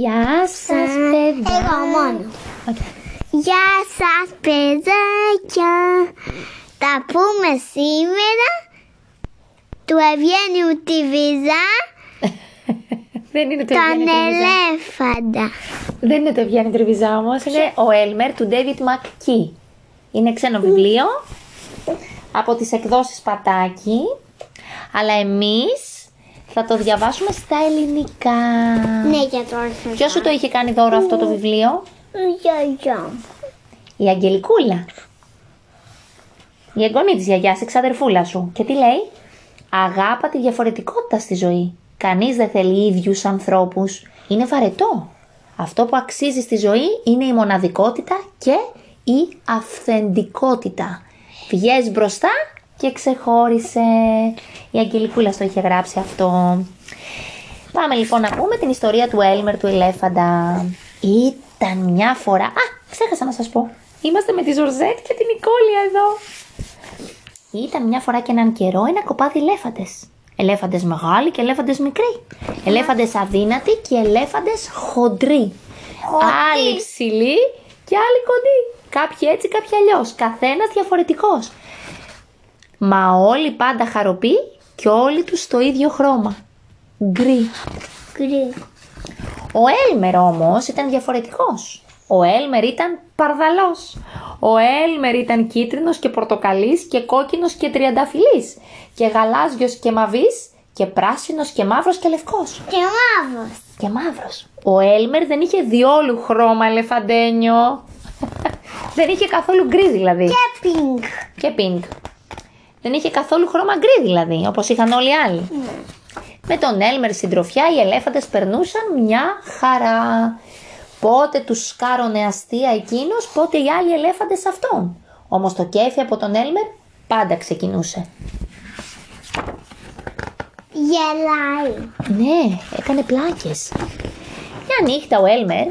Γεια σας παιδιά. Εγώ μόνο. Ωραία. Γεια σας παιδάκια. Θα πούμε σήμερα του Ευγένιου τη Βυζά Δεν είναι το τον Ευγένη Τριβιζά. ελέφαντα. Δεν είναι το Ευγένη Τριβιζά όμως. Είναι ο Έλμερ του David McKee. Είναι ξένο βιβλίο από τις εκδόσεις Πατάκη. Αλλά εμείς θα το διαβάσουμε στα ελληνικά. Ναι, για το αρχικό. Ποιος σου το είχε κάνει δώρο αυτό το βιβλίο; Γιαγιά. Η Αγγελικούλα. Η εγγονή της γιαγιάς, η ξαδερφούλα σου. Και τι λέει; Αγάπα τη διαφορετικότητα στη ζωή. Κανείς δεν θέλει ίδιους ανθρώπους. Είναι βαρετό. Αυτό που αξίζει στη ζωή είναι η μοναδικότητα και η αυθεντικότητα. Βγες μπροστά και ξεχώρισε. Η Αγγελικούλα το είχε γράψει αυτό. Πάμε λοιπόν να πούμε την ιστορία του Έλμερ του ελέφαντα. Ήταν μια φορά... Α, ξέχασα να σας πω. Είμαστε με τη Ζορζέτ και την Νικόλια εδώ. Ήταν μια φορά και έναν καιρό ένα κοπάδι ελέφαντες. Ελέφαντες μεγάλοι και ελέφαντες μικροί. Ελέφαντες αδύνατοι και ελέφαντες χοντροί. Άλλοι ψηλοί και άλλοι κοντοί. Κάποιοι έτσι, κάποιοι αλλιώς. Καθένας διαφορετικός. Μα όλοι πάντα χαροποί και όλοι τους το ίδιο χρώμα. Γκρι. Γκρι. Ο Έλμερ όμως ήταν διαφορετικός. Ο Έλμερ ήταν παρδαλός. Ο Έλμερ ήταν κίτρινος και πορτοκαλής και κόκκινος και τριανταφυλλής και γαλάζιος και μαβής και πράσινος και μαύρος και λευκός. Και μαύρος. Και μαύρος. Ο Έλμερ δεν είχε διόλου χρώμα ελεφαντένιο. δεν είχε καθόλου γκρι δηλαδή. Και pink. Και pink. Δεν είχε καθόλου χρώμα γκρι δηλαδή, όπως είχαν όλοι οι άλλοι. Με τον Έλμερ συντροφιά οι ελέφαντες περνούσαν μια χαρά. Πότε τους σκάρωνε αστεία εκείνος, πότε οι άλλοι ελέφαντες αυτόν. Όμως το κέφι από τον Έλμερ πάντα ξεκινούσε. Γελάει. Ναι, έκανε πλάκες. Μια νύχτα ο Έλμερ,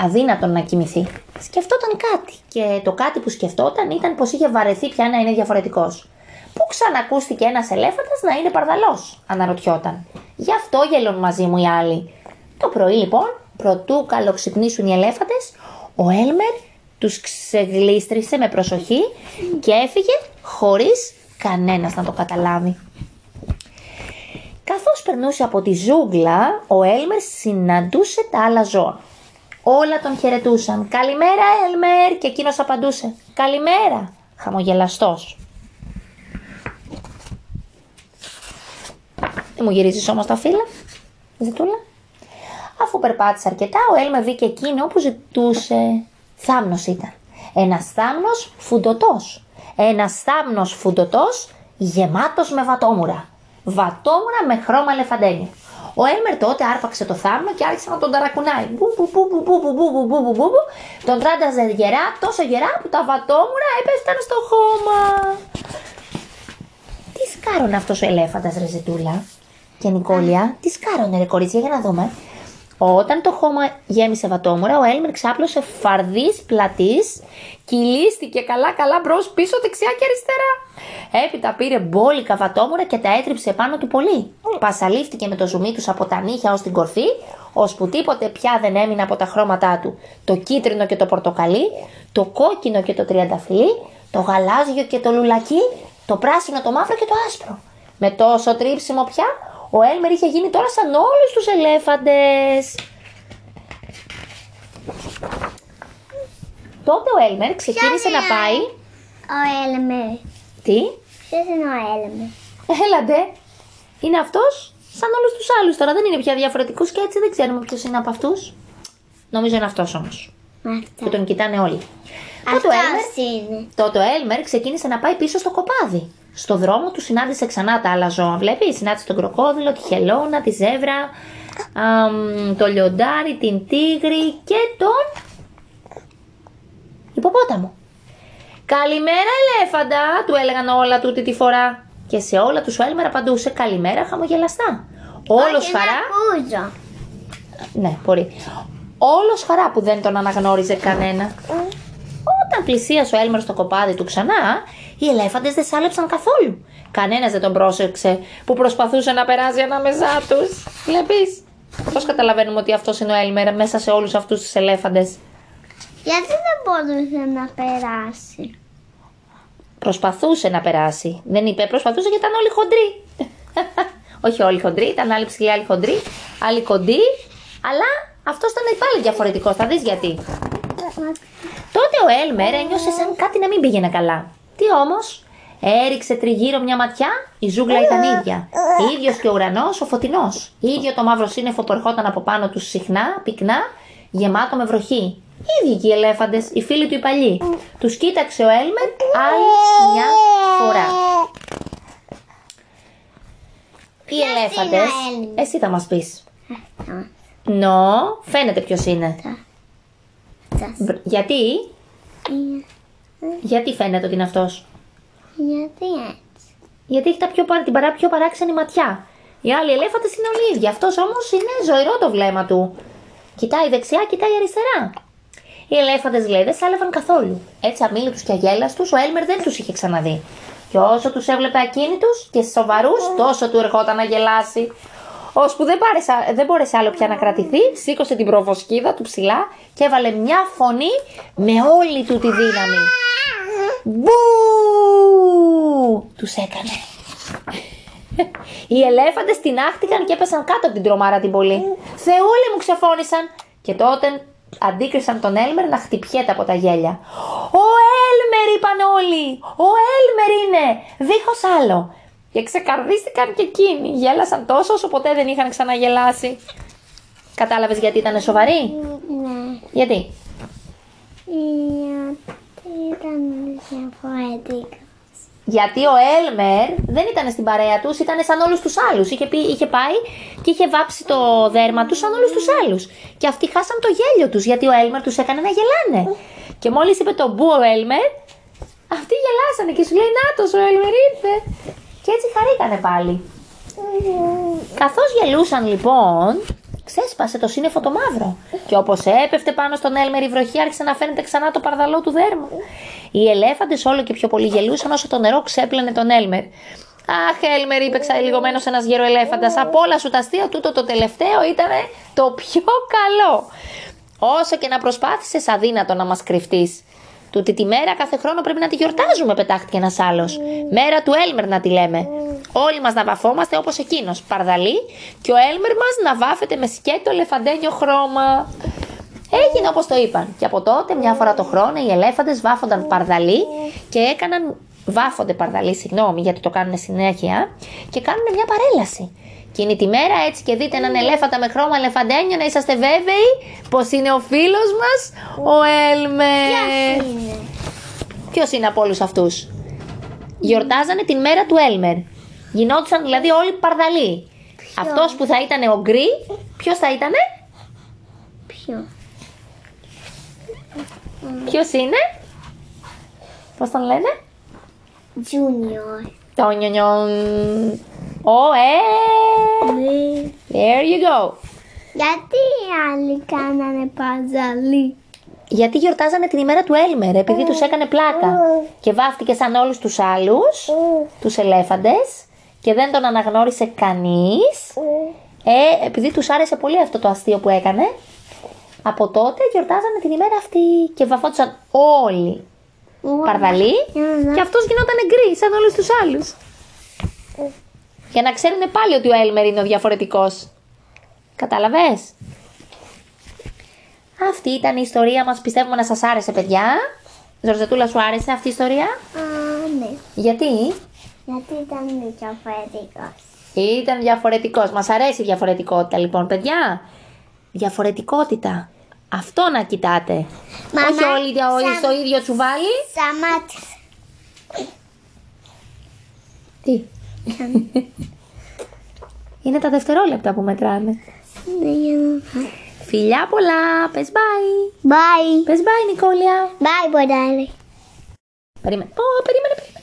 αδύνατον να κοιμηθεί, σκεφτόταν κάτι. Και το κάτι που σκεφτόταν ήταν πως είχε βαρεθεί πια να είναι διαφορετικός. Πού ξανακούστηκε ένας ελέφαντας να είναι παρδαλός, αναρωτιόταν. Γι' αυτό γελούν μαζί μου οι άλλοι. Το πρωί λοιπόν, προτού καλοξυπνήσουν οι ελέφαντες, ο Έλμερ τους ξεγλίστρισε με προσοχή και έφυγε χωρίς κανένας να το καταλάβει. Καθώς περνούσε από τη ζούγκλα, ο Έλμερ συναντούσε τα άλλα ζώα. Όλα τον χαιρετούσαν. «Καλημέρα, Έλμερ!» και εκείνος απαντούσε. «Καλημέρα!» χαμογελαστός. Μου γυρίζεις όμως τα φύλλα, ζητούλα. Αφού περπάτησε αρκετά, ο Έλμερ βρήκε εκείνο που ζητούσε. Θάμνος ήταν. Ένας θάμνος φουντωτός. Ένας θάμνος φουντωτός γεμάτος με βατόμουρα. Βατόμουρα με χρώμα ελεφαντένιο. Ο Έλμερ τότε άρπαξε το θάμνο και άρχισε να τον ταρακουνάει. Μπου, μπου, μπου, μπου, μπου, μπου, μπου, μπου, μπου, μπου, μπου, μπου. Τον τράνταζε γερά, τόσο γερά που τα βατόμουρα έπεσταν στο χώμα. Τι σκάρωνε αυτός ο ελέφαντας ρε Ζητούλα και Νικόλια, τι σκάρωνε ρε κορίτσια για να δούμε. Όταν το χώμα γέμισε βατόμουρα, ο Έλμερ ξάπλωσε φαρδής πλατής, κυλίστηκε καλά καλά μπρος πίσω δεξιά και αριστερά. Έπειτα πήρε μπόλικα βατόμουρα και τα έτριψε πάνω του πολύ. Πασαλήφθηκε με το ζουμί τους από τα νύχια ως την κορφή, ώσπου τίποτε πια δεν έμεινε από τα χρώματά του. Το κίτρινο και το πορτοκαλί, το κόκκινο και το τριανταφυλλί, το γαλάζιο και το λουλακί, το πράσινο, το μαύρο και το άσπρο. Με τόσο τρίψιμο πια, ο Έλμερ είχε γίνει τώρα σαν όλους τους ελέφαντες. Τότε ο Έλμερ ξεκίνησε να πάει... Ο Έλμερ; Τι; Ποιος είναι ο Έλμερ; Έλατε. Είναι αυτός σαν όλους τους άλλους τώρα. Δεν είναι πια διαφορετικός και έτσι δεν ξέρουμε ποιος είναι από αυτούς. Νομίζω είναι αυτός όμως. Που Αυτό. τον κοιτάνε όλοι. Τότε ο Έλμερ Αυτός είναι. Τότε ο Έλμερ ξεκίνησε να πάει πίσω στο κοπάδι. Στο δρόμο του συνάντησε ξανά τα άλλα ζώα. Βλέπεις, συνάντησε τον κροκόδιλο, τη χελώνα, τη ζεύρα, αμ, το λιοντάρι, την τίγρη και τον υποπόταμο. Καλημέρα, ελέφαντα, του έλεγαν όλα τούτη τη φορά. Και σε όλα τους ο Έλμερ απαντούσε καλημέρα χαμογελαστά. Όλος Όχι, χαρά. να ακούσω. Ναι, μπορεί. Όλος χαρά που δεν τον αναγνώριζε κανένα. Όταν πλησίασε ο Έλμερ στο κοπάδι του ξανά, οι ελέφαντες δεν σάλεψαν καθόλου. Κανένας δεν τον πρόσεξε που προσπαθούσε να περάσει ανάμεσά τους. Βλέπεις. Πώς καταλαβαίνουμε ότι αυτός είναι ο Έλμερ μέσα σε όλους αυτούς τους ελέφαντες; Γιατί δεν μπορούσε να περάσει; Προσπαθούσε να περάσει. Δεν είπε, προσπαθούσε γιατί ήταν όλοι χοντροί. Όχι όλοι χοντροί, ήταν άλλοι ψηλοί, άλλοι χοντροί, άλλοι κοντοί. Αλλά αυτός ήταν πάλι διαφορετικός. Θα δεις γιατί. Τότε ο Έλμερ ένιωσε σαν κάτι να μην πήγαινε καλά. Τι όμως, έριξε τριγύρω μια ματιά, η ζούγκλα ήταν ίδια. ίδιος και ο ουρανός, ο φωτεινός. ίδιο το μαύρο σύννεφο που ερχόταν από πάνω του συχνά, πυκνά, γεμάτο με βροχή. Ίδιοι και οι ελέφαντες, οι φίλοι του οι παλιοί. Τους κοίταξε ο Έλμερ άλλη μια φορά. Οι ελέφαντε. είναι ο Έλμερ; Εσύ θα μας πεις. Νο, φαίνεται ποιος είναι. Μπρ- Γιατί, γιατί φαίνεται ότι είναι αυτός; Γιατί έτσι; Γιατί έχει τα πιο, παρα- την παρά, πιο παράξενη ματιά. Οι άλλοι ελέφαντες είναι όλοι ίδιοι. Αυτός όμως είναι ζωηρό το βλέμμα του. Κοιτάει δεξιά, κοιτάει αριστερά. Οι ελέφαντες λέει δεν σάλευαν καθόλου. Έτσι αμήλυτου και αγέλαστους ο Έλμερ δεν τους είχε ξαναδεί. Και όσο τους έβλεπε ακίνητους και σοβαρούς, τόσο του ερχόταν να γελάσει. Ώσπου δεν, πάρεσε- δεν μπόρεσε άλλο πια να κρατηθεί, σήκωσε την προβοσκίδα του ψηλά και έβαλε μια φωνή με όλη του τη δύναμη. Μπου! Τους έκανε. Οι ελέφαντες τεινάχτηκαν και έπεσαν κάτω από την τρομάρα την πολύ. Θεούλη μου ξεφώνησαν. Και τότε αντίκρισαν τον Έλμερ να χτυπιέται από τα γέλια. Ο Έλμερ είπαν όλοι. Ο Έλμερ είναι. Δίχως άλλο. Και ξεκαρδίστηκαν και εκείνοι. Γέλασαν τόσο όσο ποτέ δεν είχαν ξαναγελάσει. Κατάλαβες γιατί ήταν σοβαροί; Ναι. Γιατί; Γιατί ήταν διαφορετικό. Γιατί ο Έλμερ δεν ήταν στην παρέα τους, ήταν σαν όλους τους άλλους. Είχε, πει- είχε πάει και είχε βάψει το δέρμα τους σαν όλους τους άλλους. Και αυτοί χάσαν το γέλιο τους, γιατί ο Έλμερ τους έκανε να γελάνε. Και μόλις είπε το μπου ο Έλμερ, αυτοί γελάσανε και σου λέει Νάτος ο Έλμερ ήρθε. Και έτσι χαρήκανε πάλι. Καθώς γελούσαν λοιπόν, ξέσπασε το σύννεφο το μαύρο. Και όπως έπεφτε πάνω στον Έλμερ η βροχή άρχισε να φαίνεται ξανά το παρδαλό του δέρμα. Οι ελέφαντες όλο και πιο πολύ γελούσαν όσο το νερό ξέπλαινε τον Έλμερ. Αχ, Έλμερ, είπε ξαλιγωμένο ένας γέρο ελέφαντας. Από όλα σου τα αστεία, τούτο το τελευταίο ήταν το πιο καλό. Όσο και να προσπάθησες, αδύνατο να μας κρυφτείς. Τούτη τη μέρα κάθε χρόνο πρέπει να τη γιορτάζουμε, πετάχτηκε ένας άλλος. Μέρα του Έλμερ να τη λέμε. Όλοι μας να βαφόμαστε όπως εκείνος, παρδαλή, και ο Έλμερ μας να βάφεται με σκέτο ελεφαντένιο χρώμα. Έγινε όπως το είπαν. Και από τότε, μια φορά το χρόνο, οι ελέφαντες βάφονταν παρδαλή και έκαναν. Βάφονται παρδαλή, συγγνώμη, γιατί το κάνουν συνέχεια, και κάνουν μια παρέλαση. Εκείνη τη μέρα, έτσι και δείτε έναν ελέφαντα με χρώμα ελεφαντένιο, να είσαστε βέβαιοι πως είναι ο φίλος μας, ο Έλμερ. Ποιος είναι. Ποιος είναι από όλους αυτούς; Γιορτάζανε την μέρα του Έλμερ. Γινόντουσαν δηλαδή όλοι παρδαλοί. Αυτός που θα ήταν ο Γκρι, ποιος θα ήταν, Ποιο; ποιος είναι, Πώς τον λένε, Junior. Το νιονιον. Ο ε. Ναι. There you go. Γιατί οι άλλοι κάνανε παζαλί; Γιατί γιορτάζανε την ημέρα του Έλμερ, επειδή τους έκανε πλάκα. Και βάφτηκε σαν όλους τους άλλους, τους ελέφαντες, και δεν τον αναγνώρισε κανείς. Ε, επειδή τους άρεσε πολύ αυτό το αστείο που έκανε, από τότε γιορτάζανε την ημέρα αυτή και βαφόντουσαν όλοι παρδαλοί και αυτός γινόταν γκρι σαν όλους τους άλλους. Για να ξέρουν πάλι ότι ο Έλμερ είναι ο διαφορετικός. Κατάλαβες; Αυτή ήταν η ιστορία μας. Πιστεύουμε να σας άρεσε, παιδιά. Ζορζετούλα, σου άρεσε αυτή η ιστορία; Α, ναι. Γιατί; Γιατί ήταν διαφορετικός. Ήταν διαφορετικός. Μας αρέσει η διαφορετικότητα, λοιπόν, παιδιά. Διαφορετικότητα. Αυτό να κοιτάτε. Μαμά, Όχι όλοι δια- όλοι σαν- στο ίδιο τσουβάλι. Σταμάτησε. Τι; Είναι τα δευτερόλεπτα που μετράνε. Ναι, για να πάω. Φιλιά πολλά. Πες bye. Bye. Πες bye, Νικόλια. Bye, Bodari. Περίμενε. Ω, περίμενε, περίμενε.